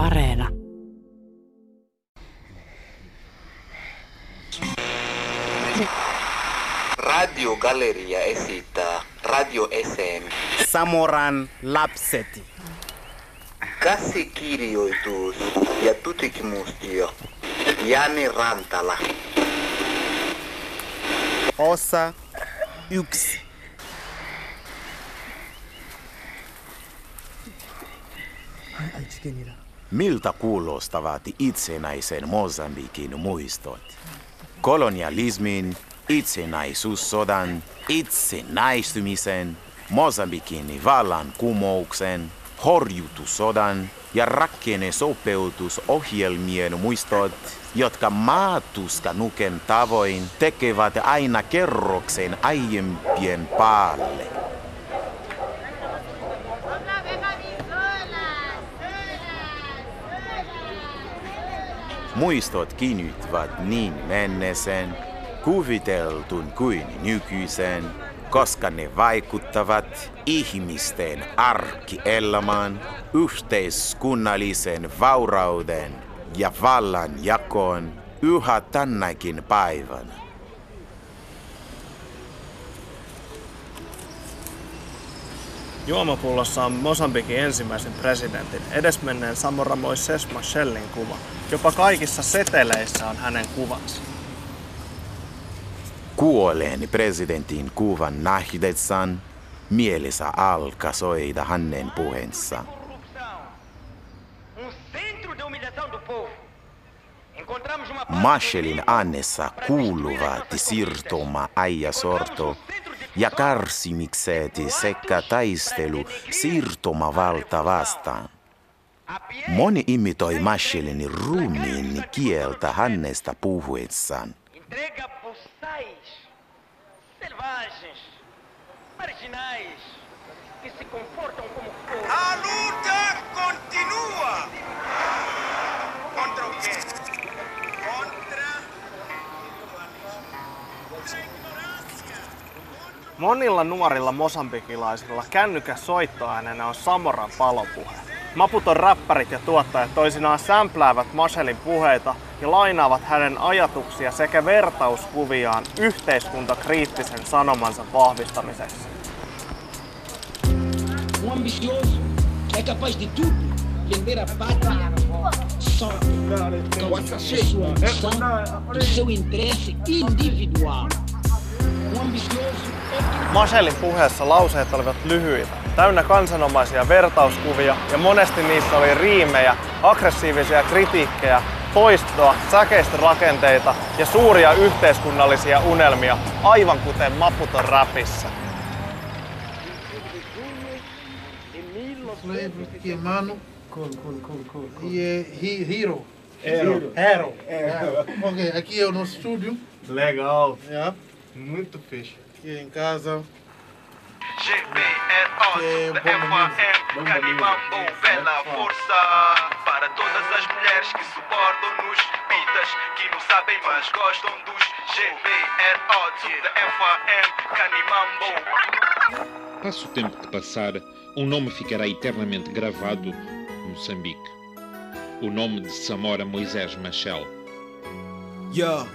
Areena. Radiogalleria esittää Radio SM. Samoran lapseti. Käsikirjoitus ja tutkimustyö. Jani Rantala. Osa yksi. Miltä kuulostavat itsenäisen Mosambikin muistot? Kolonialismin, itsenäisyyssodan, itsenäistymisen, Mosambikin vallankumouksen, horjutussodan ja rakennesopeutusohjelmien muistot, jotka maatuska nuken tavoin tekevät aina kerroksen aiempien päälle. Muistot kiinnittävät niin mennessen, kuviteltun kuin nykyisen, koska ne vaikuttavat ihmisten arkielämään, yhteiskunnallisen vaurauden ja vallan jakoon yhä tänäkin päivänä. Juomapullossa on Mosambikin ensimmäisen presidentin, edesmenneen Samora Moises Machellin kuva. Jopa kaikissa seteleissä on hänen kuvansa. Kuolleeni presidentin kuvan nähdessään mielessä alkaa soida hänen puheensa. um centro de humilhação do povo. Encontramos uma Machelin annessa kuuluvat siirtoma äijäsorto ja kärsimykset sekä taistelu siirtomavalta vastaan. Moni imitoi Machelin ruumiin kieltä hänestä puhuessaan. entrega boçais selvagens, marginais, que se comportam como porcos. A luta continua. Monilla nuorilla mosambikilaisilla kännykäs soittoäänenä on Samoran palopuhe. Maputon räppärit ja tuottajat toisinaan sämpläävät Machelin puheita ja lainaavat hänen ajatuksia sekä vertauskuviaan yhteiskuntakriittisen sanomansa vahvistamiseksi. Ambicioso e individual. Um ambicioso Machelin puheessa lauseet olivat lyhyitä, täynnä kansanomaisia vertauskuvia ja monesti niissä oli riimejä, aggressiivisia kritiikkejä, toistoa, säkeistä rakenteita ja suuria yhteiskunnallisia unelmia, aivan kuten Maputon räpissä. Cool, cool, cool, cool. E é He- Hero. Hero. Hero. Ok, aqui é o nosso estúdio. Legal, Yeah. muito fixe. Aqui em casa. GBRO, da FAM, Canimambo, bela força para todas as mulheres que suportam-nos, pitas que não sabem mas gostam dos GBRO, da FAM, Canimambo. Passo o tempo que passar, um nome ficará eternamente gravado em Moçambique. O nome de Samora Moisés Machel. Yeah.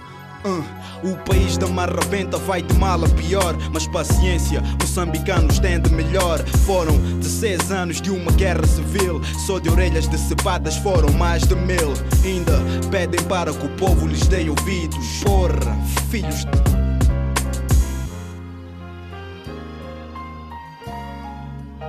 Uh, O país da marraventa vai de mal a pior. Mas paciência, moçambicanos têm de melhor. Foram 16 anos de uma guerra civil. Só de orelhas decepadas foram mais de mil. Ainda pedem para que o povo lhes dê ouvidos. Porra, filhos de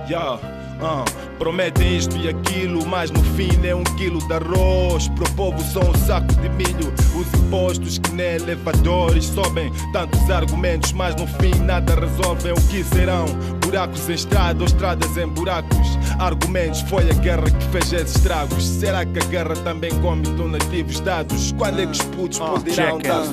Yeah, ah, prometem isto e aquilo, mas no fim é um quilo de arroz. Pro povo só um saco de milho. Os impostos que nem elevadores sobem. Tantos argumentos, mas no fim nada resolvem. O que serão? Buracos em estrada ou estradas em buracos. Argumentos, foi a guerra que fez esses estragos. Será que a guerra também come donativos dados? Quando é que os putos poderão dar?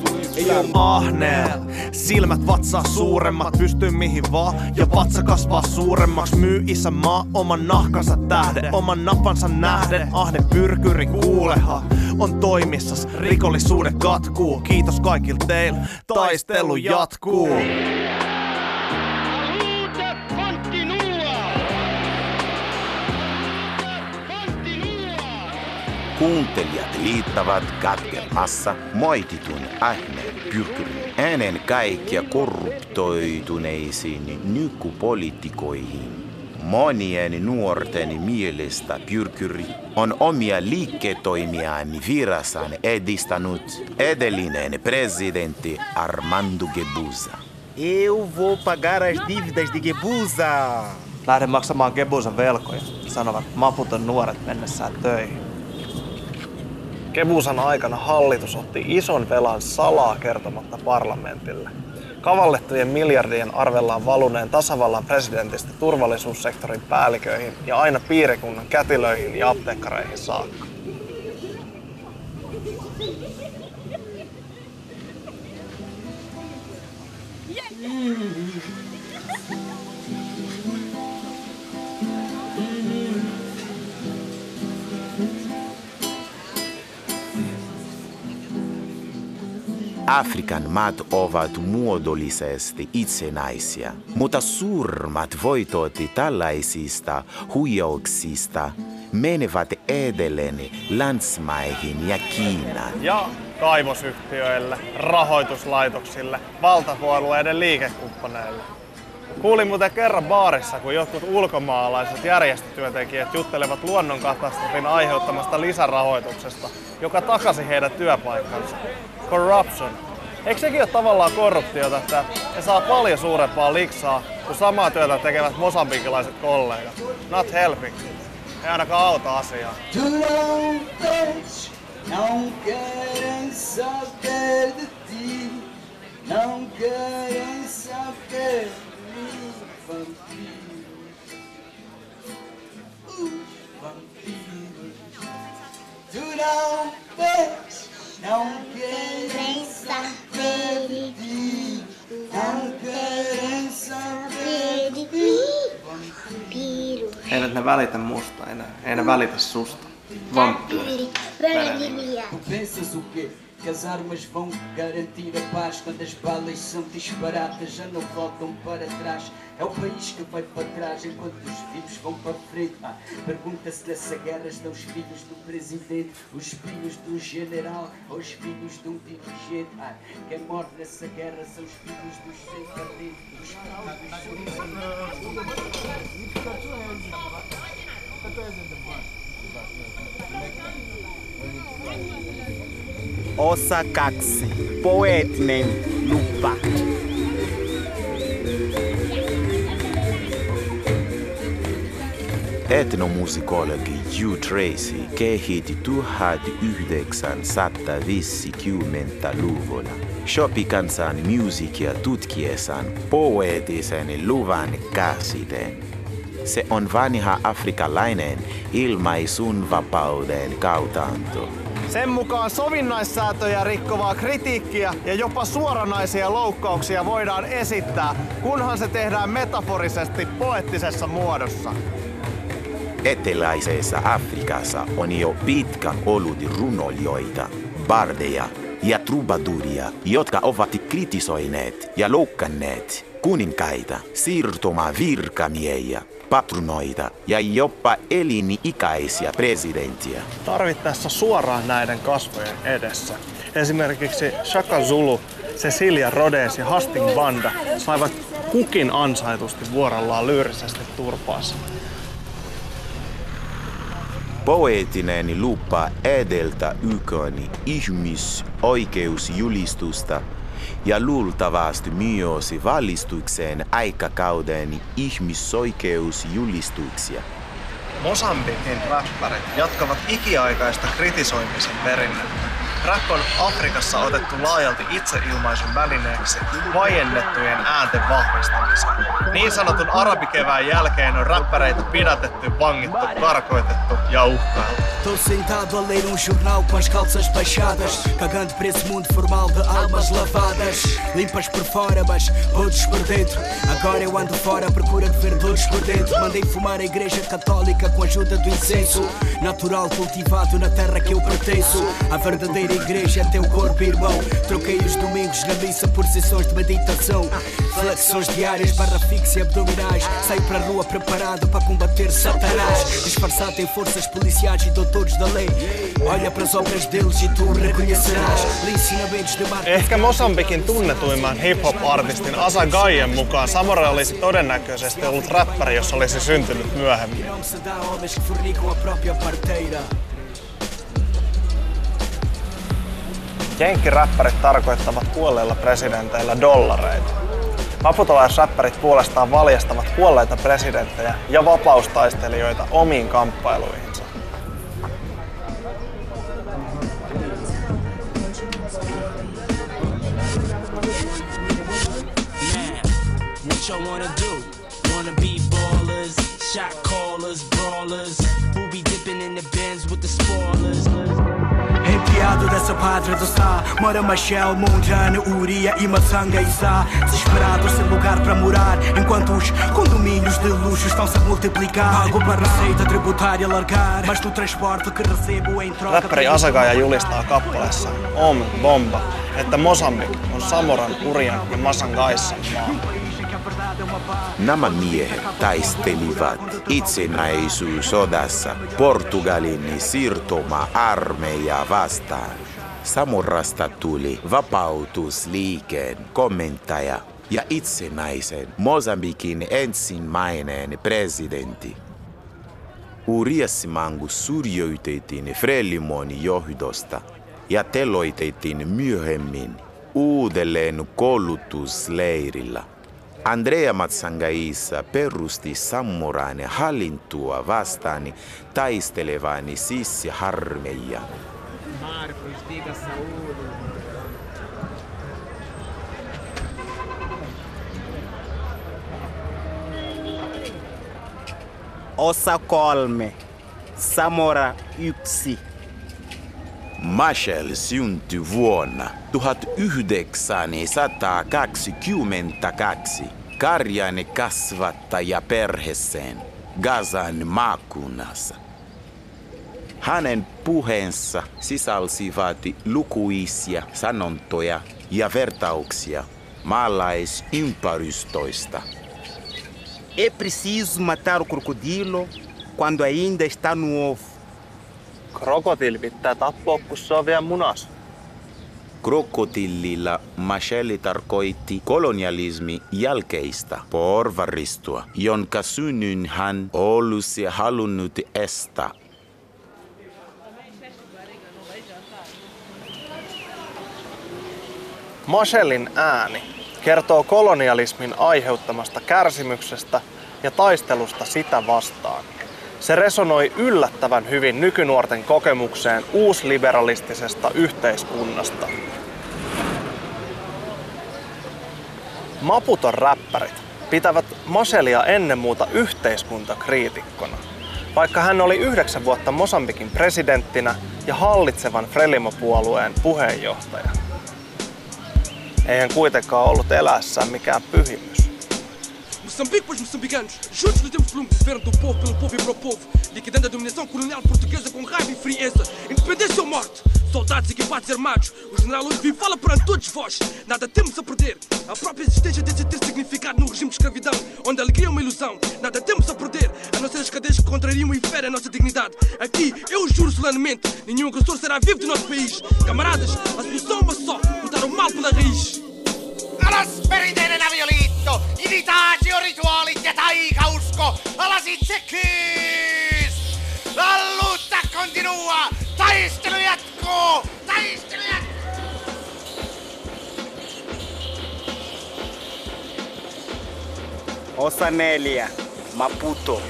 Ahneel, silmät vatsaa suuremmat, pystyy mihin vaan Ja vatsa kasvaa suuremmaksi, myy isänmaa oman nahkansa tähden Oman napansa nähden, ahne pyrkyri kuuleha On toimissas, rikollisuuden katkuu Kiitos kaikille teille, taistelu jatkuu Kuuntelijat liittävät katkelmassa moititun Ahmed Pyrkyrin ennen kaikkea korruptoituneisiin nykypoliitikoihin. Monien nuorten mielestä Pyrkyri on omia liiketoimiaan virassaan edistänyt edellinen presidentti Armando Gebuza. Eu vou pagar as dívidas de Gebuza. Lähde maksamaan Gebusan velkoja, sanovat maputon nuoret mennessään töihin. Kebusan aikana hallitus otti ison velan salaa kertomatta parlamentille. Kavallettujen miljardien arvellaan valuneen tasavallan presidentistä turvallisuussektorin päälliköihin ja aina piirikunnan kätilöihin ja apteekkareihin saakka. Afrikan maat ovat muodollisesti itsenäisiä, mutta suurmat voitot tällaisista huijauksista menevät edelleen landsmaihin ja Kiinaan. Ja kaivosyhtiöille, rahoituslaitoksille, valtapuolueiden liikekumppaneille. Kuulin muuten kerran baarissa, kun jotkut ulkomaalaiset järjestötyöntekijät juttelevat luonnonkatastrofin aiheuttamasta lisärahoituksesta, joka takasi heidän työpaikkansa. Corruption. Eikö sekin ole tavallaan korruptiota, että ne saa paljon suurempaa liksaa kuin samaa työtä tekevät mosambikilaiset kollegat? Not helping. Ei ainakaan auta asiaa. Não querem saber vampiro. Vampiro. Tu não vês, não querem saber de ti, não querem saber de ti, vampiro. Eivät ne välitä musta enää, ei ne välitä susta. Vampyyri. Tu pensas o quê? Que as armas vão garantir a paz quando as balas são disparadas, já não voltam para trás. É o país que vai para trás enquanto os vivos vão para frente. Ah, Pergunta-se nessa guerra estão os filhos do presidente, os filhos do general ou os filhos de um dirigente. Ah, quem morre nessa guerra são os filhos dos sem partido, os filhos Osa kaksi, poeettinen lupa. Etnomusikologi Hugh Tracy kehitti 1950-luvulla Shopikansan musiikia tutkiessaan poetisen luvan käsiteen. Se on vanha afrikalainen ilmaisun vapauden kautanto. Sen mukaan sovinnaissäätöjä rikkovaa kritiikkiä ja jopa suoranaisia loukkauksia voidaan esittää, kunhan se tehdään metaforisesti poettisessa muodossa. Eteläisessä Afrikassa on jo pitkän ollut runoilijoita, bardeja ja trubaduria, jotka ovat kritisoineet ja loukkanneet kuninkaita, siirtoma virkamiehiä, patronoita ja jopa elinikäisiä presidenttiä. Tarvittaessa suoraan näiden kasvojen edessä. Esimerkiksi Shaka Zulu, Cecilia Rhodes ja Hastings Banda saivat kukin ansaitusti vuorollaan lyyrisesti turpaansa. Poetinen lupa edeltä YKn ihmisoikeusjulistusta ja luultavasti myös valistukseen aikakauden ihmisoikeusjulistuksia. Mosambikin räppärit jatkavat ikiaikaista kritisoimisen perinnettä. Rap on Afrikassa otettu laajalti itseilmaisun välineeksi vaiennettujen äänten vahvistamiseen. Niin sanotun arabikevään jälkeen on räppäreitä pidätetty, vangittu, karkoitettu ja uhkailtu. Tô sentado a ler um jornal com as calças baixadas Cagando para esse mundo formal de almas lavadas Limpas por fora, mas podres por dentro Agora eu ando fora à procura de verdores por dentro Mandei fumar a igreja católica com a ajuda do incenso Natural cultivado na terra que eu pertenço A verdadeira igreja é teu corpo, irmão. Troquei os domingos na missa por sessões de meditação. Flexões diárias, barra fixa e abdominais. Saio para a rua preparado para combater Satanás. Disfarçado em forças policiais e doutores da lei. Olha para as obras deles e tu reconhecerás. Ensinamentos de Marcos. Ehkä Mosambikin tunnetuimman hip-hop-artistin Asa Gaien mukaan Samora olisi todennäköisesti ollut räppäri, jos olisi syntynyt myöhemmin. Jenkkiräppärit tarkoittavat kuolleilla presidenteillä dollareita. Maputolaisräppärit puolestaan valjastavat kuolleita presidenttejä ja vapaustaistelijoita omiin kamppailuihinsa. What y'all wanna do? Wanna be ballers, shot callers, brawlers, who be dipping in the bins with the spoilers. Enviado dessa pátria do Sá. Mora Machel, Monjane, Uria e Matsanga e Sá. Desesperados sem lugar para morar Enquanto os condomínios de luxo estão-se a multiplicar. Pago para a receita tributária largar Mas do transporte que recebo em troca Räppäri Asagaja julistaa kappaleessaan Om Bomba, että Mosambik on Samoran, Urian ja Masangaissan maa. Nämä miehet taistelivat itsenäisyyssodassa Portugalin siirtoma-armeijaa vastaan. Samurasta tuli vapautusliikkeen komentaja ja itsenäisen Mosambikin ensimmäinen presidentti. Urias Mangu syrjöitettiin Frelimonin johdosta ja teloitettiin myöhemmin uudelleen koulutusleirillä. Andrea Matsangaisa perusti Sammoran hallintua vastaan taistelevani diga saúde. Osa kolme. Samora yksi. Machel syntyi vuonna 1922 karjan kasvattaja perheeseen Gazan maakunnassa. Hänen puheensa sisälsivät lukuisia sanontoja ja vertauksia maalaisympäristöistä. É preciso matar o crocodilo quando ainda está no ovo. Krokotiili pitää tappaa, kun se on vielä munas. Krokodillilla Macheli tarkoitti kolonialismi jälkeistä porvaristua, jonka synnyn hän olisi halunnut estää. Machelin ääni kertoo kolonialismin aiheuttamasta kärsimyksestä ja taistelusta sitä vastaan. Se resonoi yllättävän hyvin nykynuorten kokemukseen uusliberalistisesta yhteiskunnasta. Maputon räppärit pitävät Maselia ennen muuta yhteiskuntakriitikkona. Vaikka hän oli yhdeksän vuotta Mosambikin presidenttinä ja hallitsevan Frelimo-puolueen puheenjohtaja. Ei hän kuitenkaan ollut eläessään mikään pyhimys. Moçambique para os moçambicanos, juntos lutemos pelo governo do povo, pelo povo e para o povo, liquidando a dominação colonial portuguesa com raiva e frieza, independência ou morte. Soldados equipados e armados, o general Luís Vi fala perante todos vós. Nada temos a perder. A própria existência deve ter significado no regime de escravidão, onde a alegria é uma ilusão. Nada temos a perder, a não ser as cadeias que contrariam e ferem a nossa dignidade. Aqui, eu juro solenemente, nenhum agressor será vivo do nosso país. Camaradas, a solução é uma só, cortar o mal pela raiz. Alas imitaatiorituaalit ja taikausko, itsekkyys! La lutta continua, taistelu jatkuu, taistelu jatkuu! Osa neljä. Maputo.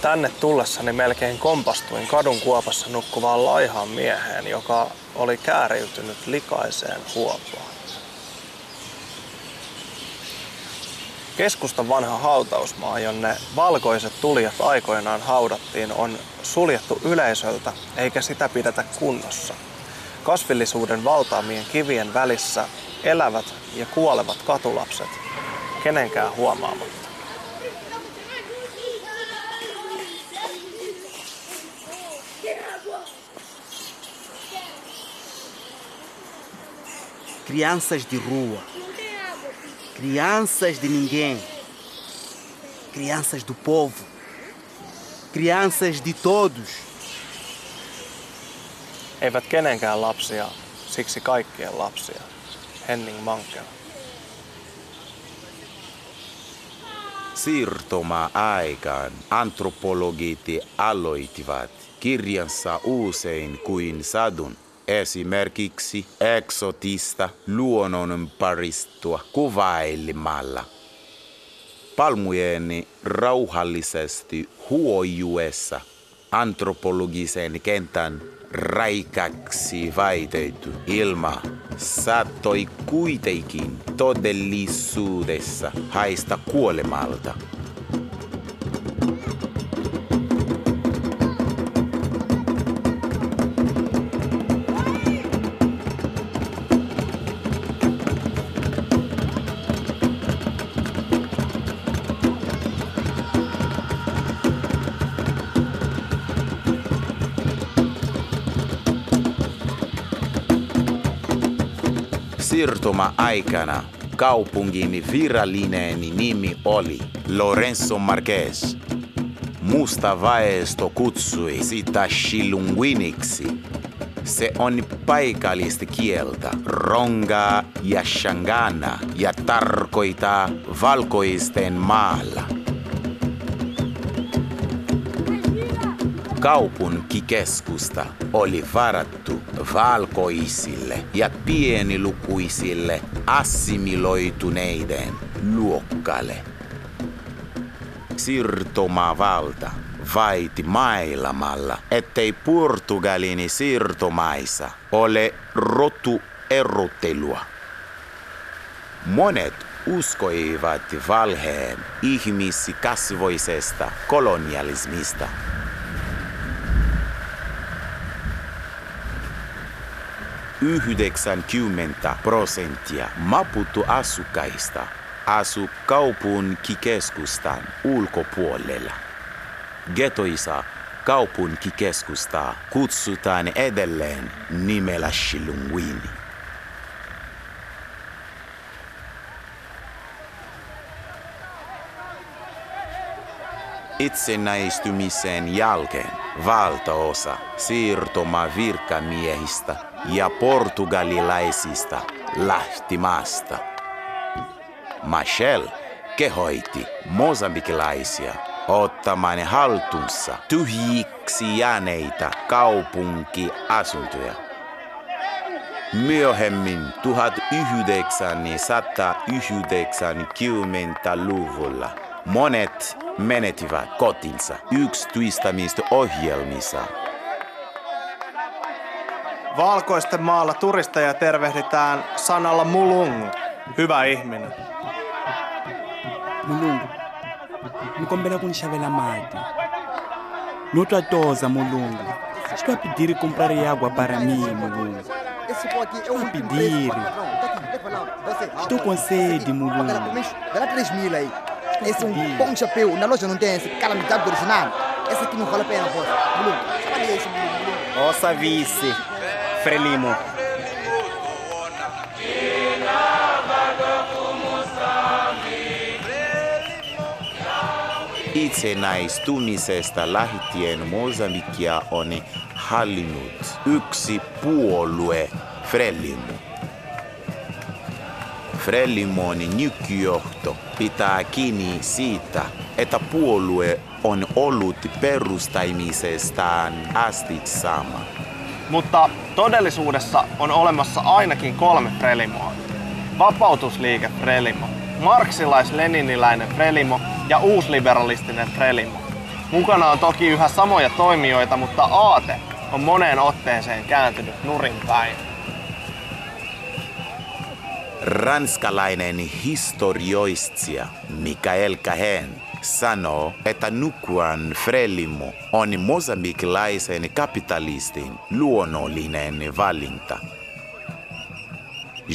Tänne tullessani melkein kompastuin kadun kuopassa nukkuvaan laihaan mieheen, joka oli kääriytynyt likaiseen huopaan. Keskustan vanha hautausmaa, jonne valkoiset tulijat aikoinaan haudattiin, on suljettu yleisöltä eikä sitä pidetä kunnossa. Kasvillisuuden valtaamien kivien välissä elävät ja kuolevat katulapset, kenenkään huomaamatta. Crianças de rua crianças de ninguém, crianças do povo, crianças de todos. Eivät kenenkään lapsia, siksi kaikkien lapsia. Henning Mankela. Siirtoma-aikaan antropologit aloittivat kirjansa usein kuin sadun. Esimerkiksi eksotista luonnonparistua kuvailemalla. Palmujen rauhallisesti huojuessa antropologisen kentän raikaksi väitetty ilma saattoi kuitenkin todellisuudessa haista kuolemalta. Siirtoma-aikana kaupungin virallinen nimi oli Lorenzo Marquez. Musta väestö kutsui sitä shilunguiniksi. Se on paikallista kieltä, ronga ja shangana ja tarkoittaa valkoisten maalla. Kaupunkikeskusta oli varattu valkoisille ja pienilukuisille assimiloituneiden luokkalle. Siirtomavalta vaiti mailamalla, ettei Portugalin siirtomaissa ole rotu erottelua. Monet uskoivat valheen ihmiskasvoisesta kolonialismista. Yhdeksänkymmentä prosenttia Maputo asukkaista asu kaupunkikeskustan ulkopuolella. Getoisa kaupunkikeskustaa kutsutaan edelleen nimellä Shilunguini. Itsenäistymisen jälkeen valtaosa siirtomavirkamiehistä ja portugalilaisista lähti maasta. Machel kehoitti mosambikilaisia ottamaan haltuunsa tyhjiksi jääneitä kaupunkiasuntoja. Myöhemmin 1990-luvulla monet menettivät kotinsa yksityistämisohjelmissa. Valkoisten maalla turisteja tervehditään sanalla mulungu. Hyvä ihminen. mulungu ni kombela ku ni xavela mati no twa toza mulungu xi twa pidiri comprare água para mim mulungu xi twa pidiri xi tô com sede mulungu Dá 3 mil aí. Esse é um bom chapéu. Na loja não tem esse calamidade original. Esse aqui não vale a pena, pô. Blue, olha esse Blue. Ossa vice, Frelimo. Itsenäistymisestä lähtien Mosambikia on hallinnut yksi puolue, Frelimo. Frelimon nykyjohto pitää kiinni siitä, että puolue on ollut perustamisestaan asti sama. Mutta todellisuudessa on olemassa ainakin kolme Frelimoa. Vapautusliike Frelimo, marksilais-leniniläinen Frelimo ja uusliberalistinen Frelimo. Mukana on toki yhä samoja toimijoita, mutta aate on moneen otteeseen kääntynyt nurin päin. Ranskalainen historioitsija Mikael Cahen sanoo, että nykyään Frelimo on mosambikilaisen kapitalistin luonnollinen valinta.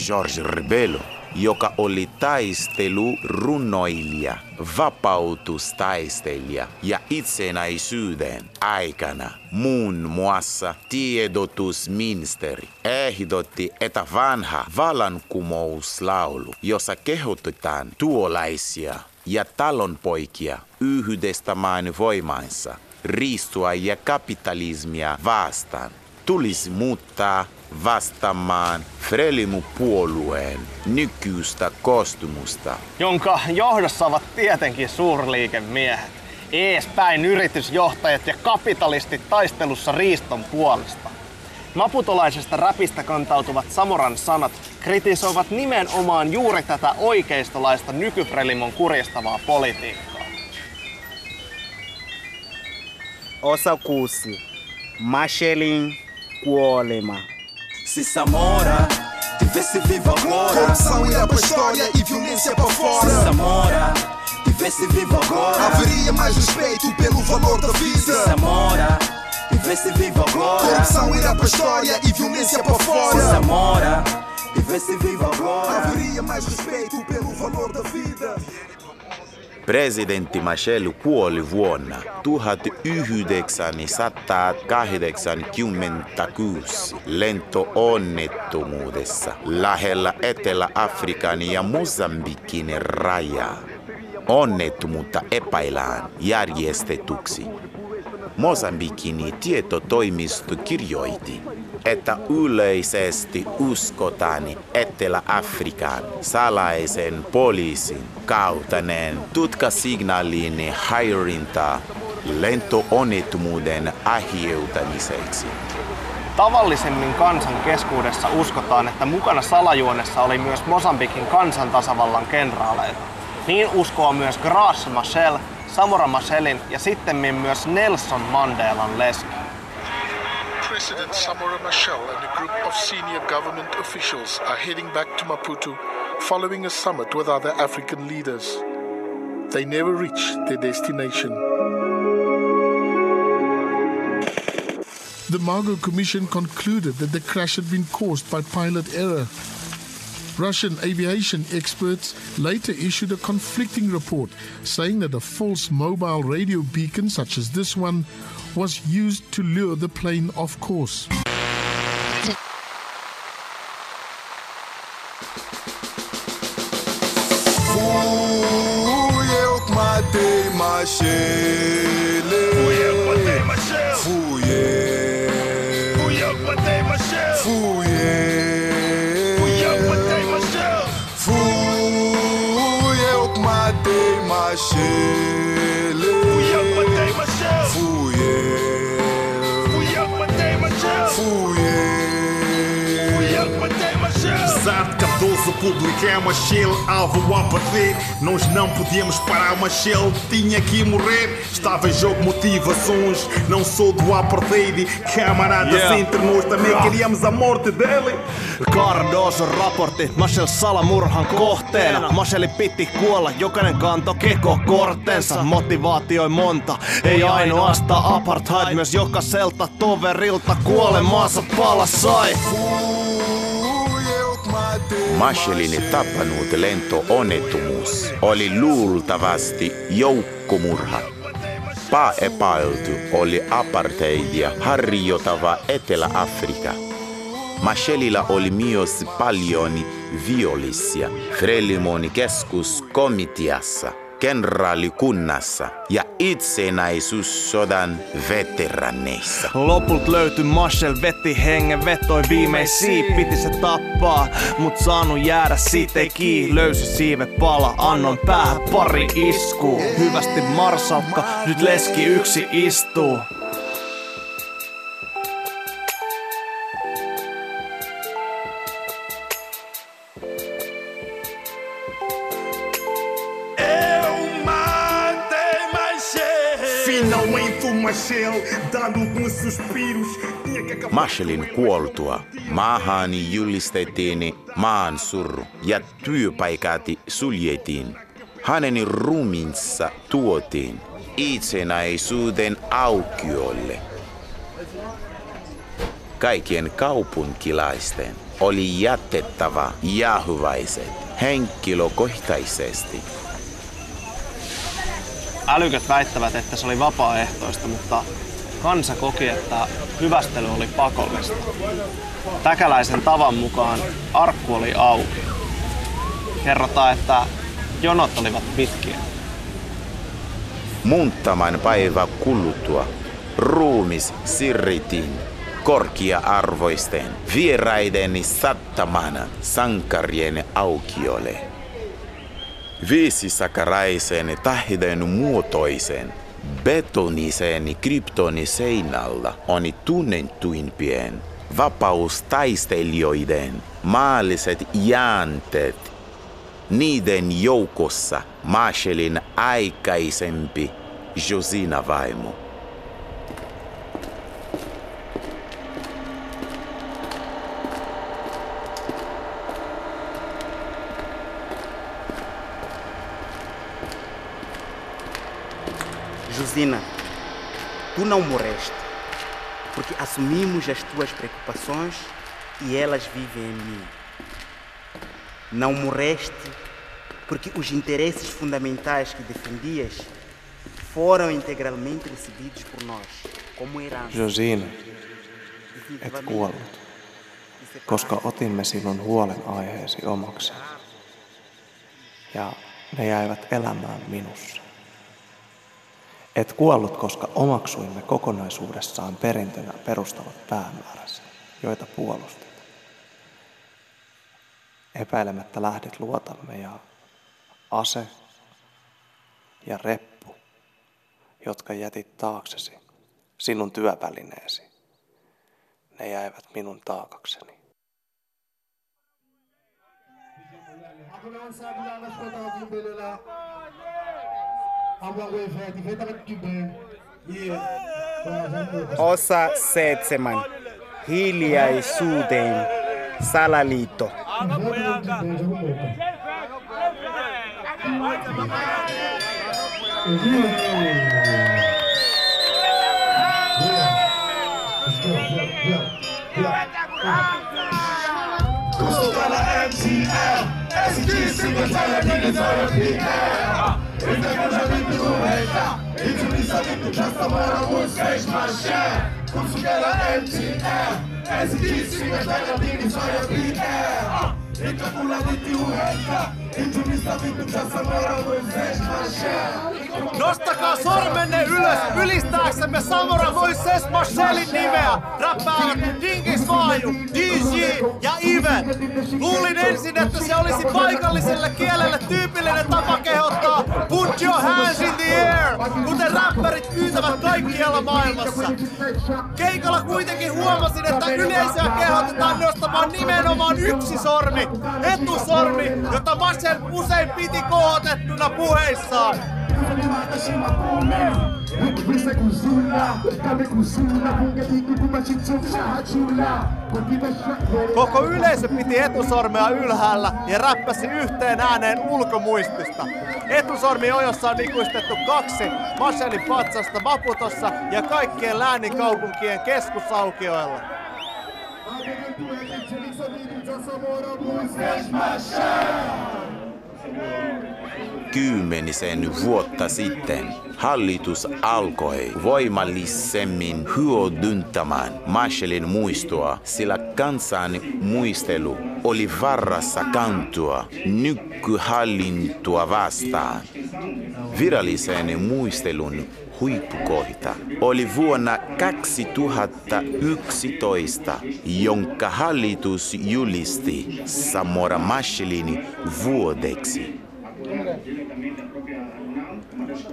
George Rebelo joka oli taistelu runoilija, vapautustaistelija ja itsenäisyyden aikana. Muun muassa tiedotusministeri ehdotti, että vanha vallankumouslaulu, jossa kehotetaan tuolaisia ja talonpoikia yhdistämään voimansa, riistua ja kapitalismia vastaan, tulisi muuttaa vastaamaan Frelimu-puolueen nykyistä kostumusta. jonka johdossa ovat tietenkin suurliikemiehet, eespäin yritysjohtajat ja kapitalistit taistelussa riiston puolesta. Maputolaisesta räpistä kantautuvat Samoran sanat kritisoivat nimenomaan juuri tätä oikeistolaista nykyfrelimon kurjistavaa politiikkaa. Osa kuusi. Machelin kuolema. Se Samora tivesse vivo agora. Corrupção irá pra história e violência pra fora. Se Samora tivesse vivo agora. Haveria mais respeito pelo valor da Se vida. Samora tivesse vivo agora. Corrupção irá pra história e violência pra Se fora. Samora tivesse vivo agora. Haveria mais respeito pelo valor da vida Presidentti Machel kuoli vuonna 1986 lentoonnettomuudessa lähellä Etelä-Afrikan ja Mosambikin rajaa. Onnettomuutta epäillään järjestetyksi. Mosambikin tietotoimisto kirjoitti, että yleisesti uskotaan Etelä-Afrikan salaisen poliisin kautaneen tutkasignaalin häirintaa lentoonnettomuuden aiheuttamiseksi. Tavallisemmin kansan keskuudessa uskotaan, että mukana salajuonessa oli myös Mosambikin kansantasavallan kenraaleita. Niin uskoo myös Graça Machel, Samora Machelin ja sittemmin myös Nelson Mandelan leski. President Samora Machel and a group of senior government officials are heading back to Maputo following a summit with other African leaders. They never reached their destination. The Margot Commission concluded that the crash had been caused by pilot error. Russian aviation experts later issued a conflicting report saying that a false mobile radio beacon, such as this one, was used to lure the plane off course. Cardoso, público é Machel, alvo a perder. Nós não podíamos parar, Machel tinha que morrer. Estava em jogo motivações, não sou do a perder. Camaradas Yeah. entre nós também Yeah. queríamos a morte dele. Cardoso raportti Marshall salamurhan kohteena. Marshall piti kuolla, jokainen kanto keko kortensa. Motivaatioi monta, ei ainoastaan apartheid, myös jokaiselta toverilta kuolemaansa pala sai. Machelin tappanut lentoonnettomuus oli luultavasti joukkomurha. Pääepäilty oli apartheidia harjoitava Etelä-Afrika. Machelilla oli myös paljon vihollisia Frelimon keskuskomiteassa, kenraalikunnassa ja itsenäisyyssodan veteraneissa. Lopult löytyi Marshall vetti hengen vetoi viimeisiä Piti se tappaa, mut saanut jäädä siitä ei kiinni. Löysi siive pala, annon päähän pari iskuu. Hyvästi marsalkka, nyt leski yksi istuu Machelin kuoltua maahan julistettiin maan surru ja työpaikat suljettiin. Hänen ruumiinsa tuotiin itsenäisyyden aukiolle. Kaikkien kaupunkilaisten oli jätettävä jahuvaiset henkilökohtaisesti. Älyköt väittävät, että se oli vapaaehtoista, mutta kansa koki, että hyvästely oli pakollista. Täkäläisen tavan mukaan arkku oli auki. Kerrotaan, että jonot olivat pitkiä. Muutaman päivä kuluttua ruumis sirritin korkia-arvoisten vieraiden sattamana sankarien aukiolle. Viisisakaraisen tahden muotoisen betonisen kryptoniseinalla on tunnettuimpien vapaustaistelijoiden maalliset jäänteet. Niiden joukossa Marshallin aikaisempi Josina vaimo. Josina, tu não morreste, porque assumimos as tuas preocupações e elas vivem em mim. Não morreste porque os interesses fundamentais que defendias foram integralmente recebidos por nós, como herança. Josina, et kuollut, koska otimme sinun huolenaiheesi omaksi. Ja ne jäivät elämään minussa. Et kuollut, koska omaksuimme kokonaisuudessaan perintönä perustavat päämääräsi, joita puolustit. Epäilemättä lähdit luotamme ja ase ja reppu, jotka jätit taaksesi, sinun työvälineesi, ne jäivät minun taakakseni. Osa seitsemän. Hiljaisuuteen. Salaliitto. Kustala MTL, SG single tala niggas on your PL. Itakuja vipi kuweka, itumisa vipi trust mora musage masha. Kusukela MTL, SG single tala niggas on your PL. Itakula vipi uweka, itumisa vipi trust mora musage masha. Nostakaa sormenne ylös ylistääksemme Samora Moises Marcellin nimeä. Räppäävät Dingis Vaaju, DJ ja Ive. Luulin ensin, että se olisi paikalliselle kielelle tyypillinen tapa kehottaa Put your hands in the air, kuten räppärit pyytävät kaikkialla maailmassa. Keikalla kuitenkin huomasin, että yleisöä kehotetaan nostamaan nimenomaan yksi sormi, etusormi, jota Marcel usein piti kohotettuna puheissaan. Koko yleisö piti etusormea ylhäällä ja räppäsi yhteen ääneen ulkomuistista. Etusormi ojossa on ikuistettu kaksi Marshallin patsasta Maputossa ja kaikkien läänin kaupunkien keskusaukioilla. Kymmenisen vuotta sitten hallitus alkoi voimallisemmin hyödyntämään Marshallin muistoa, sillä kansan muistelu oli varassa kantua nykyhallintoa vastaan. Virallisen muistelun huippukohta oli vuonna 2011, jonka hallitus julisti Samora Machelin vuodeksi.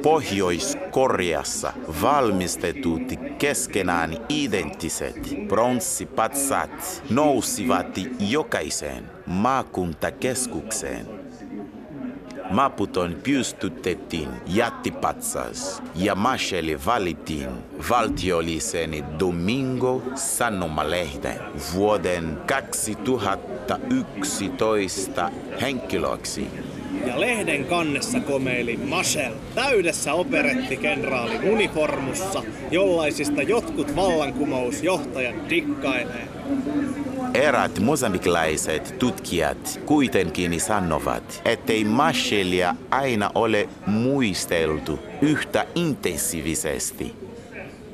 Pohjois-Koreassa valmistetut keskenään identtiset pronssipatsat nousivat jokaiseen maakuntakeskukseen. Maputon pystytettiin jättipatsas ja Macheli valittiin valtiollisen Domingo Sanomalehden vuoden 2011 henkilöksi. Ja lehden kannessa komeili Mashel täydessä operettikenraalin uniformussa, jollaisista jotkut vallankumousjohtajat dikkailee. Erät mosambikilaiset tutkijat kuitenkin sanovat, ettei Marshallia aina ole muisteltu yhtä intensiivisesti.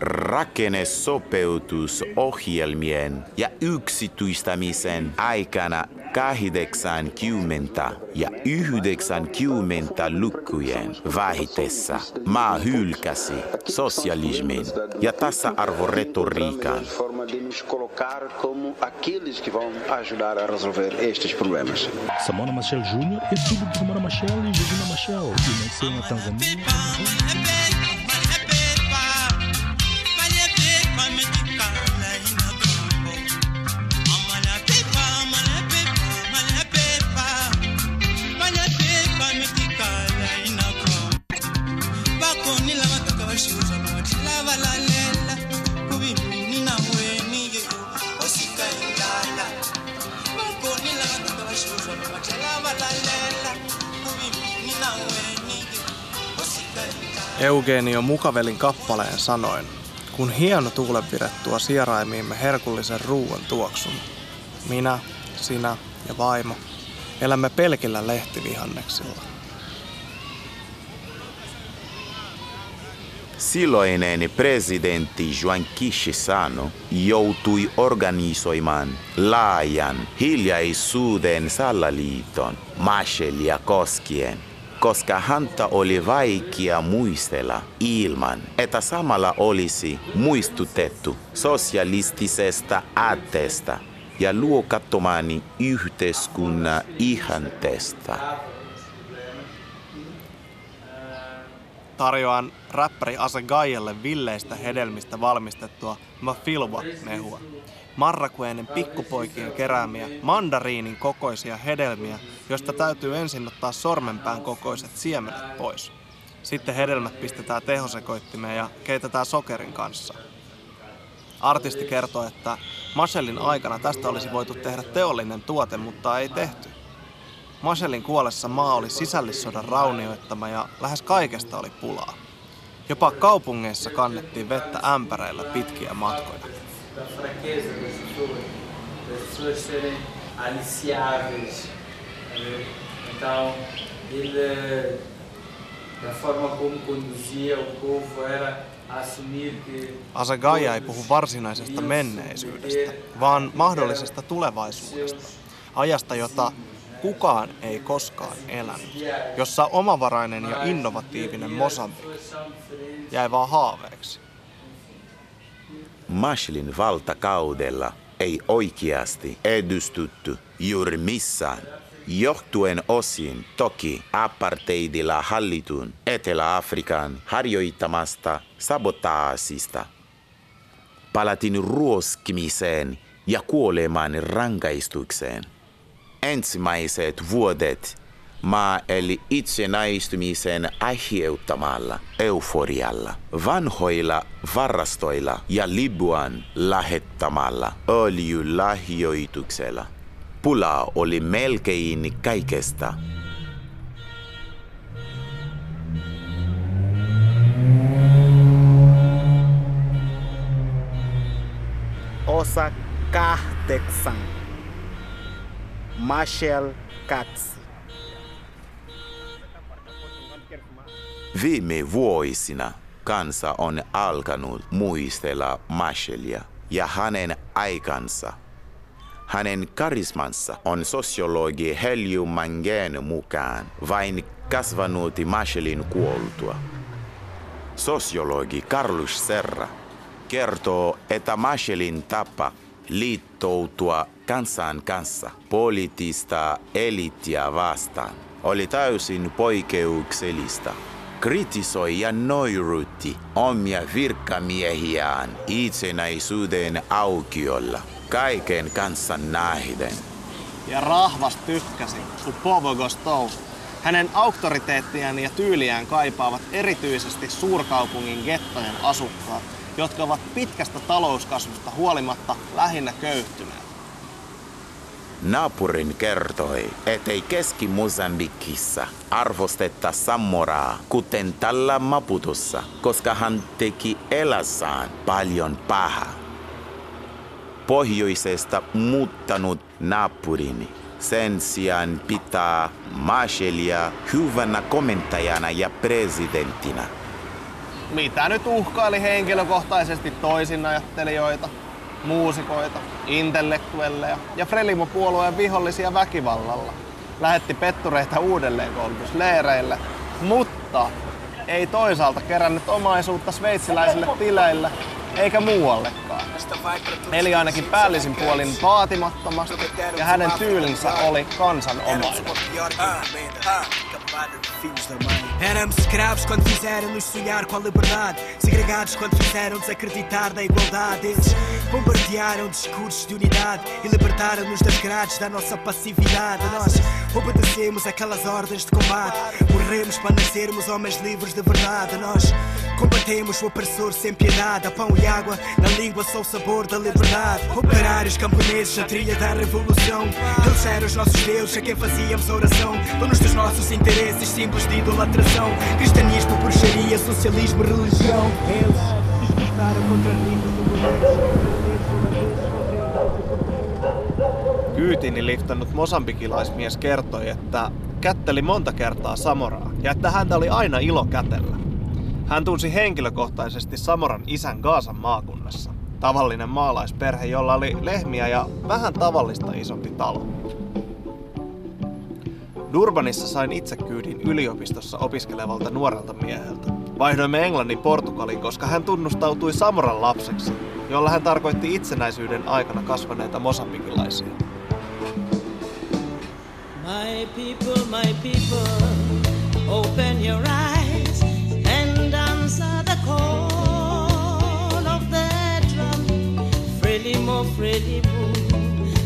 Rakennesopeutusohjelmien ja yksityistämisen aikana 80 ja 90 lukujen vaihteessa maa hylkäsi sosialismin ja tasa-arvoretoriikan. forma de nos colocar como aqueles que vão ajudar a resolver estes problemas. Samora Machel Jr. é filho de Samora Machel e Regina Machel, que nasceu na Tanzânia. Eugenio Mukavelin kappaleen sanoin, kun hieno tuulenvire tuo sieraimiimme herkullisen ruuan tuoksun. Minä, sinä ja vaimo elämme pelkillä lehtivihanneksilla. Silloinen presidentti Juan Kishisano joutui organisoimaan laajan hiljaisuuden salaliiton Marshallia koskien, koska häntä oli vaikea muistella ilman, että samalla olisi muistutettu sosialistisesta aatteesta ja luokattomani yhteiskunnan ihanteesta. Tarjoan räppäri Ase Gaialle villeistä hedelmistä valmistettua Mafilwa-mehua. Marrakueinen pikkupoikien keräämiä mandariinin kokoisia hedelmiä, joista täytyy ensin ottaa sormenpään kokoiset siemenet pois. Sitten hedelmät pistetään tehosekoittimeen ja keitetään sokerin kanssa. Artisti kertoo, että Machelin aikana tästä olisi voitu tehdä teollinen tuote, mutta ei tehty. Machelin kuolessa maa oli sisällissodan raunioittama ja lähes kaikesta oli pulaa. Jopa kaupungeissa kannettiin vettä ämpäreillä pitkiä matkoja. da Então, ele, da forma como conduzia o povo, era assumir que. Asagaia ei puhu varsinaisesta menneisyydestä, vaan mahdollisesta tulevaisuudesta. Ajasta, jota kukaan ei koskaan elänyt, jossa omavarainen ja innovatiivinen Mosambik jäi vaan haaveeksi. Mashlin valtakaudella ei oikeasti edustuttu juuri missään, johtuen osin toki apartheidilla hallitun Etelä-Afrikan harjoittamasta sabotaasista. Palatin ruoskimiseen ja kuoleman rankaistukseen. Ensimmäiset vuodet maa eli itsenäistymisen aiheuttamalla euforialla, vanhoilla varastoilla ja Libuan lähettamalla öljylahjoituksella. Pula oli melkein kaikesta. Osa kahdeksan. Marshall Katz. Viime vuosina kansa on alkanut muistella Marshallia ja hänen aikansa. Hänen karismansa on sosiologi Helio Mangen mukaan vain kasvanut Marshallin kuoltua. Sosiologi Carlos Serra kertoo, että Marshallin tapa liittoutua kansan kanssa poliittista eliittiä vastaan oli täysin poikkeuksellista kritisoi ja noirutti omia virkamiehiään itsenäisyyden aukiolla kaiken kansan nähden. Ja rahvas tykkäsi, kun Povo gostou. Hänen auktoriteettiaan ja tyyliään kaipaavat erityisesti suurkaupungin gettojen asukkaat, jotka ovat pitkästä talouskasvusta huolimatta lähinnä köyhtyneet. Naapurin kertoi, ettei Keski-Mosambikissa arvostetta Samoraa, kuten tällä Maputossa, koska hän teki elässään paljon pahaa. Pohjoisesta muuttanut naapurini sen sijaan pitää Marshallia hyvänä komentajana ja presidenttinä. Mitä nyt uhkaili henkilökohtaisesti toisinajattelijoita, muusikoita, intellektuelleja ja Frelimo-puolueen vihollisia väkivallalla. Lähetti pettureita uudelleenkoulutusleireille, mutta ei toisaalta kerännyt omaisuutta sveitsiläisille tileille eikä muuallekaan. Eli ainakin päällisin puolin vaatimattomasti ja hänen tyylinsä oli kansanomainen. Éramos escravos quando fizeram-nos sonhar com a liberdade. Segregados quando fizeram desacreditar na igualdade. Eles bombardearam discursos de unidade e libertaram-nos das grades da nossa passividade. Nós obedecemos aquelas ordens de combate. Morremos para nascermos homens livres de verdade. Nós combatemos o opressor sem piedade. A pão e água, na língua só o sabor da liberdade. Operários, camponeses, a trilha da revolução. Eles eram os nossos deuses a quem fazíamos oração. Donos dos nossos interesses, símbolos de idolatração. Cristianismo, bruxaria, socialismo, religião. Eles disputaram contra Kyytini liftannut mosambikilaismies kertoi, että kätteli monta kertaa Samoraa ja että häntä oli aina ilo kätellä. Hän tunsi henkilökohtaisesti Samoran isän Gaasan maakunnassa. Tavallinen maalaisperhe, jolla oli lehmiä ja vähän tavallista isompi talo. Durbanissa sain itse kyydin yliopistossa opiskelevalta nuorelta mieheltä. Vaihdoimme englannin Portugaliin, koska hän tunnustautui Samoran lapseksi, jolla hän tarkoitti itsenäisyyden aikana kasvaneita mosambikilaisia. My people, my people, open your eyes Frelimo, Frelimo,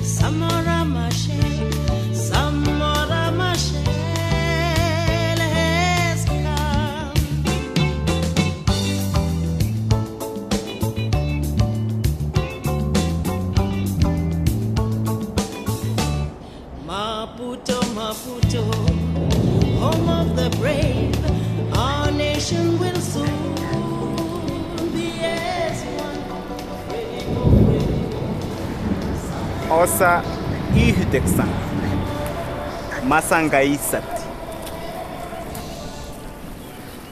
Samora Machel, Samora Machel has come. Maputo, Maputo, home of the brave, our nation will Osa yhdeksän. Masangaisat.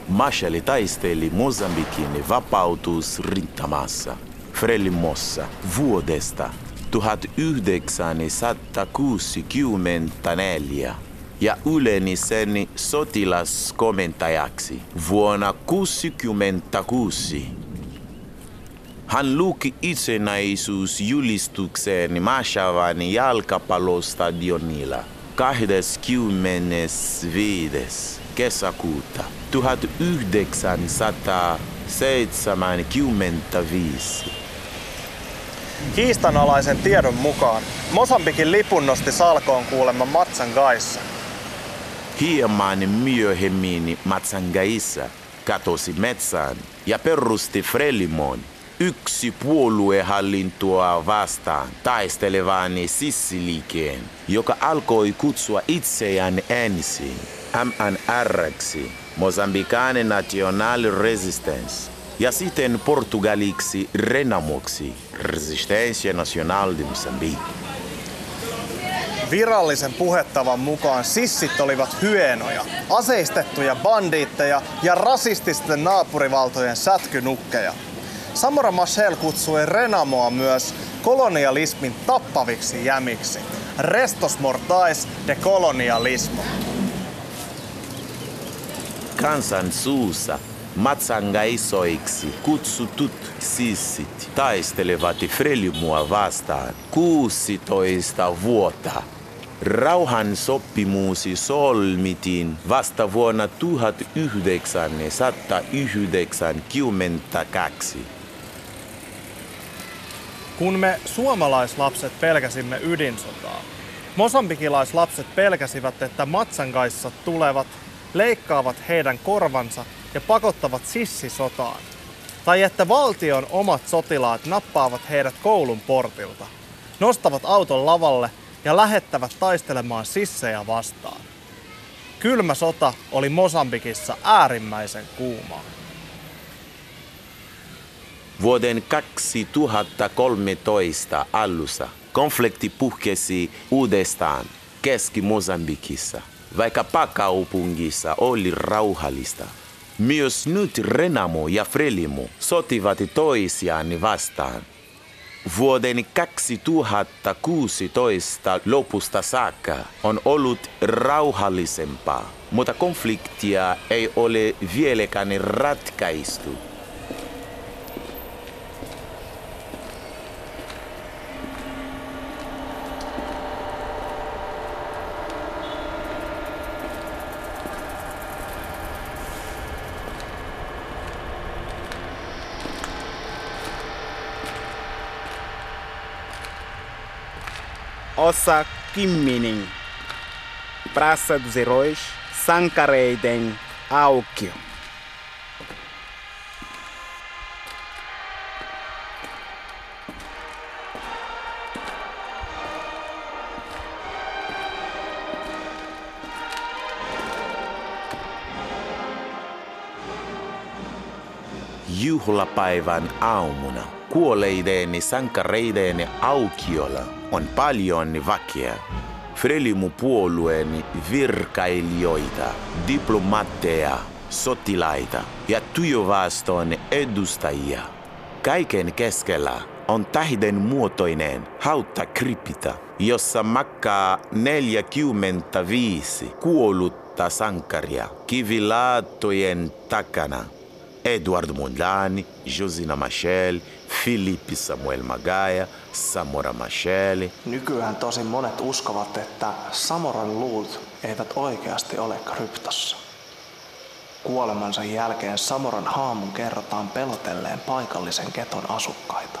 Mashali taisteli Mosambikin vapautusrintamassa Frelimossa vuodesta 1964 ja yleni sen sotilaskomentajaksi vuonna 1966. Hän luki itsenäisyysjulistuksen Mashavan jalkapallostadionilla 25. kesäkuuta 1975. Kiistanalaisen tiedon mukaan Mosambikin lipun nosti salkoon kuulemma Matsangaissa. Hieman myöhemmin Matsangaissa katosi metsään ja perusti Frelimon yksi puoluehallintoa vastaan taistelevan sissiliikkeen, joka alkoi kutsua itseään ensin MNRksi, Mozambican National Resistance, ja sitten portugaliksi Renamoksi, Resistência Nacional de Moçambique. Virallisen puhettavan mukaan sissit olivat hyenoja, aseistettuja bandiitteja ja rasististen naapurivaltojen sätkynukkeja. Samora Machel kutsui Renamoa myös kolonialismin tappaviksi jämiksi. Restos mortais de colonialismo. Kansan suussa matsangaisoiksi kutsutut sissit taistelevat Frelimua vastaan 16 vuotta. Rauhan sopimusi solmitiin vasta vuonna 1992. Kun me suomalaislapset pelkäsimme ydinsotaa, mosambikilaislapset pelkäsivät, että matsangaissa tulevat, leikkaavat heidän korvansa ja pakottavat sissisotaan. Tai että valtion omat sotilaat nappaavat heidät koulun portilta, nostavat auton lavalle ja lähettävät taistelemaan sissejä vastaan. Kylmä sota oli Mosambikissa äärimmäisen kuumaa. Vuoden 2013 alussa konflikti puhkesi uudestaan Keski-Mosambikissa, vaikka pakaupungissa oli rauhallista. Myös nyt Renamo ja Frelimo sotivat toisiaan vastaan. Vuoden 2016 lopusta saakka on ollut rauhallisempaa, mutta konfliktia ei ole vieläkään ratkaistu. Ossa Kimminin, Praça dos Heróis, Sankareiden aukio. Juhlapäivän aamuna kuoleiden sankareiden aukiolla on paljon väkeä. Frelimu-puolueen virkailijoita, diplomaatteja, sotilaita ja työväestön edustajia. Kaiken keskellä on tähden muotoinen hautakripita, jossa makaa 45 kuollutta sankaria kivilaattojen takana. Eduardo Mondlane, Josina Machel, Felipe Samuel Magaia, Samora Machel. Nykyään tosi monet uskovat, että Samoran luut eivät oikeasti ole kryptossa. Kuolemansa jälkeen Samoran haamun kerrotaan pelotelleen paikallisen keton asukkaita.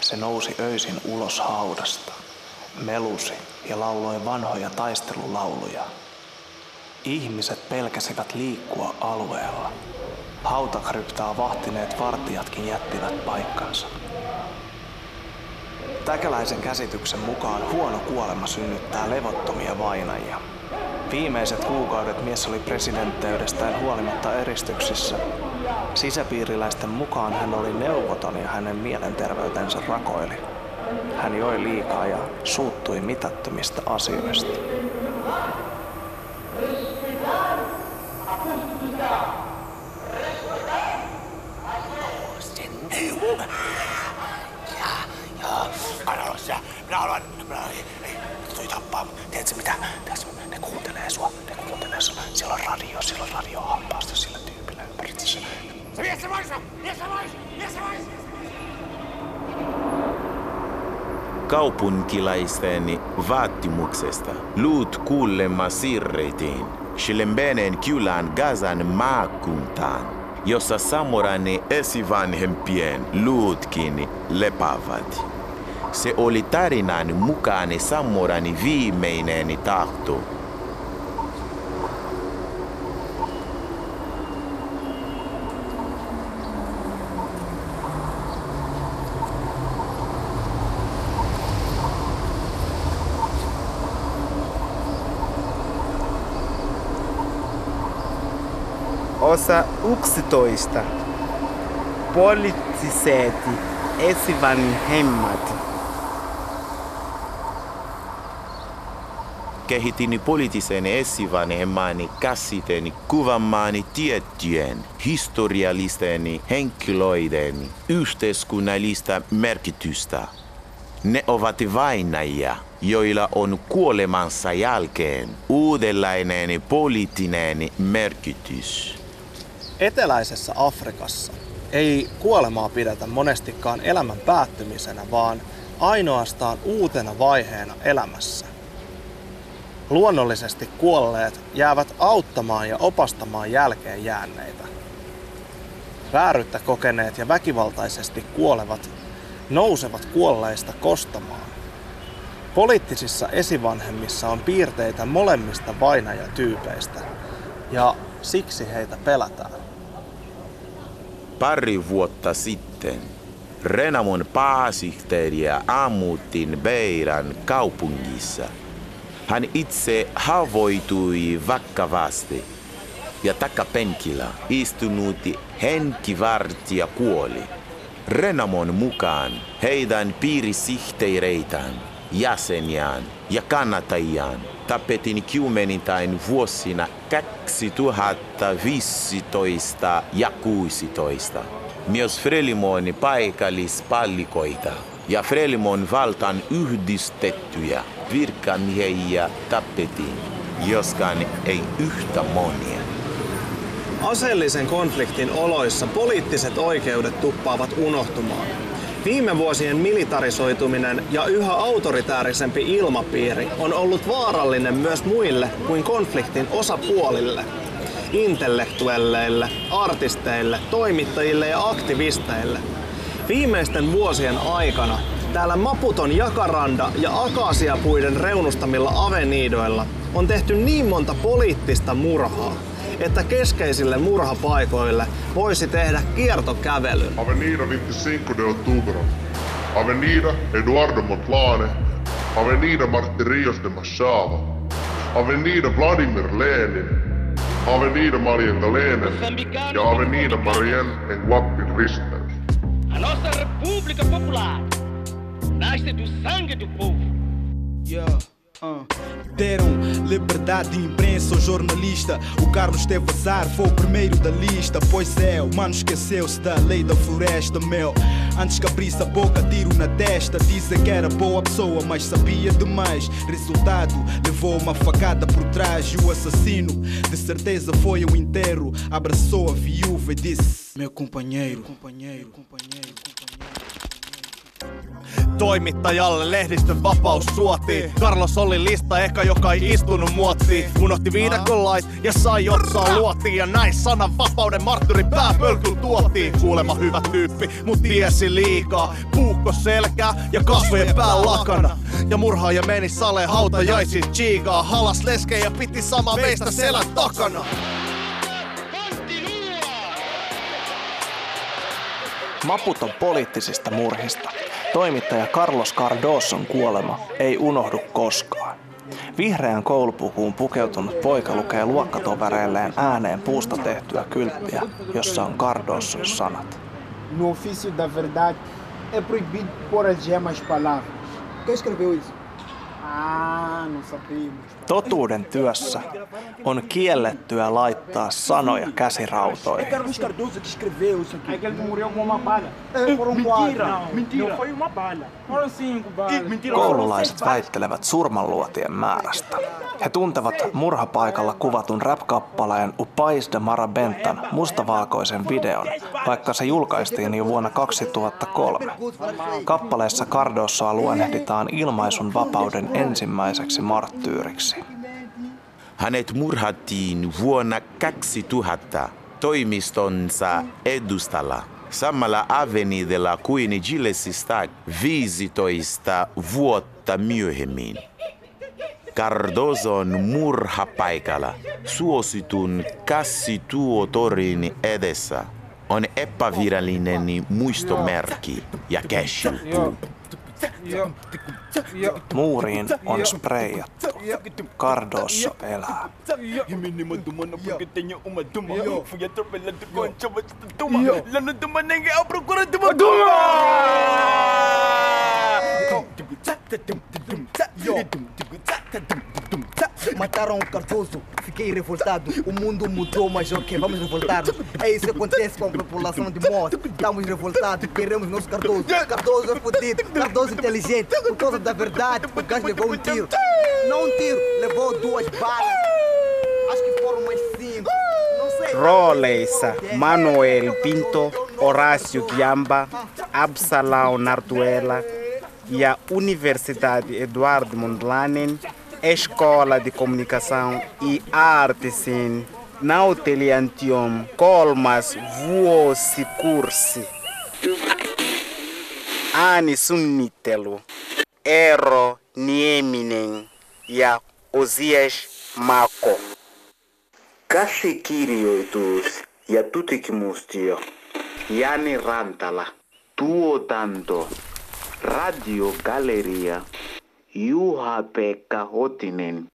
Se nousi öisin ulos haudasta, melusi ja lauloi vanhoja taistelulauluja. Ihmiset pelkäsivät liikkua alueella. Hautakryptaa vahtineet vartijatkin jättivät paikkansa. Täkäläisen käsityksen mukaan huono kuolema synnyttää levottomia vainajia. Viimeiset kuukaudet mies oli presidentteydestään huolimatta eristyksissä. Sisäpiiriläisten mukaan hän oli neuvoton ja hänen mielenterveytensä rakoili. Hän joi liikaa ja suuttui mitättömistä asioista. Kaupunkilaisten vaatimuksesta luut kuulemma siirrettiin Shilembenen kylän Gazan maakuntaan, jossa Samoran esivanhempien luutkin lepaavat. Se oli tarinan mukaan Samoran viimeinen tahto. Osa 11. Poliittiset esivanhemmat. Kehitin poliittisen esivanhemmani käsitteen kuvaamaan tiettyjen historiallisten henkilöiden yhteiskunnallista merkitystä. Ne ovat vainajia, joilla on kuolemansa jälkeen uudenlainen poliittinen merkitys. Eteläisessä Afrikassa ei kuolemaa pidetä monestikaan elämän päättymisenä, vaan ainoastaan uutena vaiheena elämässä. Luonnollisesti kuolleet jäävät auttamaan ja opastamaan jälkeen jääneitä. Vääryyttä kokeneet ja väkivaltaisesti kuolevat nousevat kuolleista kostamaan. Poliittisissa esivanhemmissa on piirteitä molemmista vainajatyypeistä, ja siksi heitä pelätään. Pari vuotta sitten Renamon pääsihteeriä ammuttiin Beiran kaupungissa. Hän itse haavoitui vakavasti ja takapenkillä istunut henkivartija kuoli. Renamon mukaan heidän piirisihteereitään, jäseniään ja kannattajiaan tapetin kymmenintain vuosina 2015 ja 16. Myös Frelimon paikallispallikoita ja Frelimon valtaan yhdistettyjä virkamiehiä tapetin, joskaan ei yhtä monia. Aseellisen konfliktin oloissa poliittiset oikeudet tuppaavat unohtumaan. Viime vuosien militarisoituminen ja yhä autoritäärisempi ilmapiiri on ollut vaarallinen myös muille kuin konfliktin osapuolille. Intellektuelleille, artisteille, toimittajille ja aktivisteille. Viimeisten vuosien aikana täällä Maputon jakaranda ja akaasiapuiden reunustamilla aveniidoilla on tehty niin monta poliittista murhaa, että keskeisille murhapaikoille voisi tehdä kiertokävelyn. Avenida 25 de Octubre, Avenida Eduardo Montlane, Avenida Martí Ríos de Machado, Avenida Vladimir Lenin, Avenida Maria Galena ja Avenida Marielle en Guapin risteys. A nossa República Popular nasce do sangue do povo. Yeah. Deram liberdade de imprensa ao jornalista. O Carlos teve azar, foi o primeiro da lista. Pois é, o mano esqueceu-se da lei da floresta, meu. Antes que abrisse a boca, tiro na testa. Dizem que era boa pessoa, mas sabia demais. Resultado, levou uma facada por trás. E o assassino, de certeza, foi ao inteiro. Abraçou a viúva e disse: Meu companheiro, companheiro, companheiro. Toimittajalle lehdistön vapaus suotiin. Carlos oli lista ehkä joka ei istunut muottiin. Unohti viidakon lait ja sai otsaa luotiin. Ja näin sanan vapauden marttyri pääpölkyl tuotiin. Kuulema hyvä tyyppi, mut tiesi liikaa. Puukko selkää ja kasvojen pää lakana. Ja murhaaja meni sale hautajaisiin chiigaa. Halas leskeen ja piti sama meistä selän takana. Maputon poliittisista murhista. Toimittaja Carlos Cardoson kuolema ei unohdu koskaan. Vihreän koulupukuun pukeutunut poika lukee luokkatovereilleen ääneen puusta tehtyä kylttiä, jossa on Cardoson sanat. No ofício da verdade é proibido pôr as gemas palavras. Quem escreveu isso? Sabemos. Totuuden työssä on kiellettyä laittaa sanoja käsirautoihin. Mentira. Koululaiset väittelevät surmanluotien määrästä. He tuntevat murhapaikalla kuvatun rap-kappaleen Upais de Marabentan mustavalkoisen videon, vaikka se julkaistiin jo vuonna 2003. Kappaleessa Cardossoa luonnehditaan ilmaisun vapauden ensimmäiseksi marttyyriksi. Hänet murhattiin vuonna 2000 toimistonsa edustalla samalla avenidella kuin Gillesista 15 vuotta myöhemmin. Cardozon murhapaikalla suositun kassituotorin edessä on epävirallinen muistomerkki ja cashpuu. Muuriin on spreijattu. Cardosso elää. Mataram o Cardoso, fiquei revoltado. O mundo mudou, mas ok, vamos revoltar. É isso que acontece com a população de Moça. Estamos revoltados, queremos nosso Cardoso. Cardoso é fodido, Cardoso inteligente. Por causa da verdade, o gajo levou um tiro. Não um tiro, levou duas balas. Acho que foram mais cinco. Roleissa, Manuel Pinto, Horácio Guiamba, Absalão Narduela e a Universidade Eduardo Mondlane, Escola de Comunicação e Arte Sim, Nauteliantium, Colmas Vuosi Cursi, Ani Sunnitelo, Ero Nieminen e a Osias Mako. Käsikirjoitus ja tutkimustio Jani Rantala. Tuotanto. Radio Galeria. Juha-Pekka Hotinen.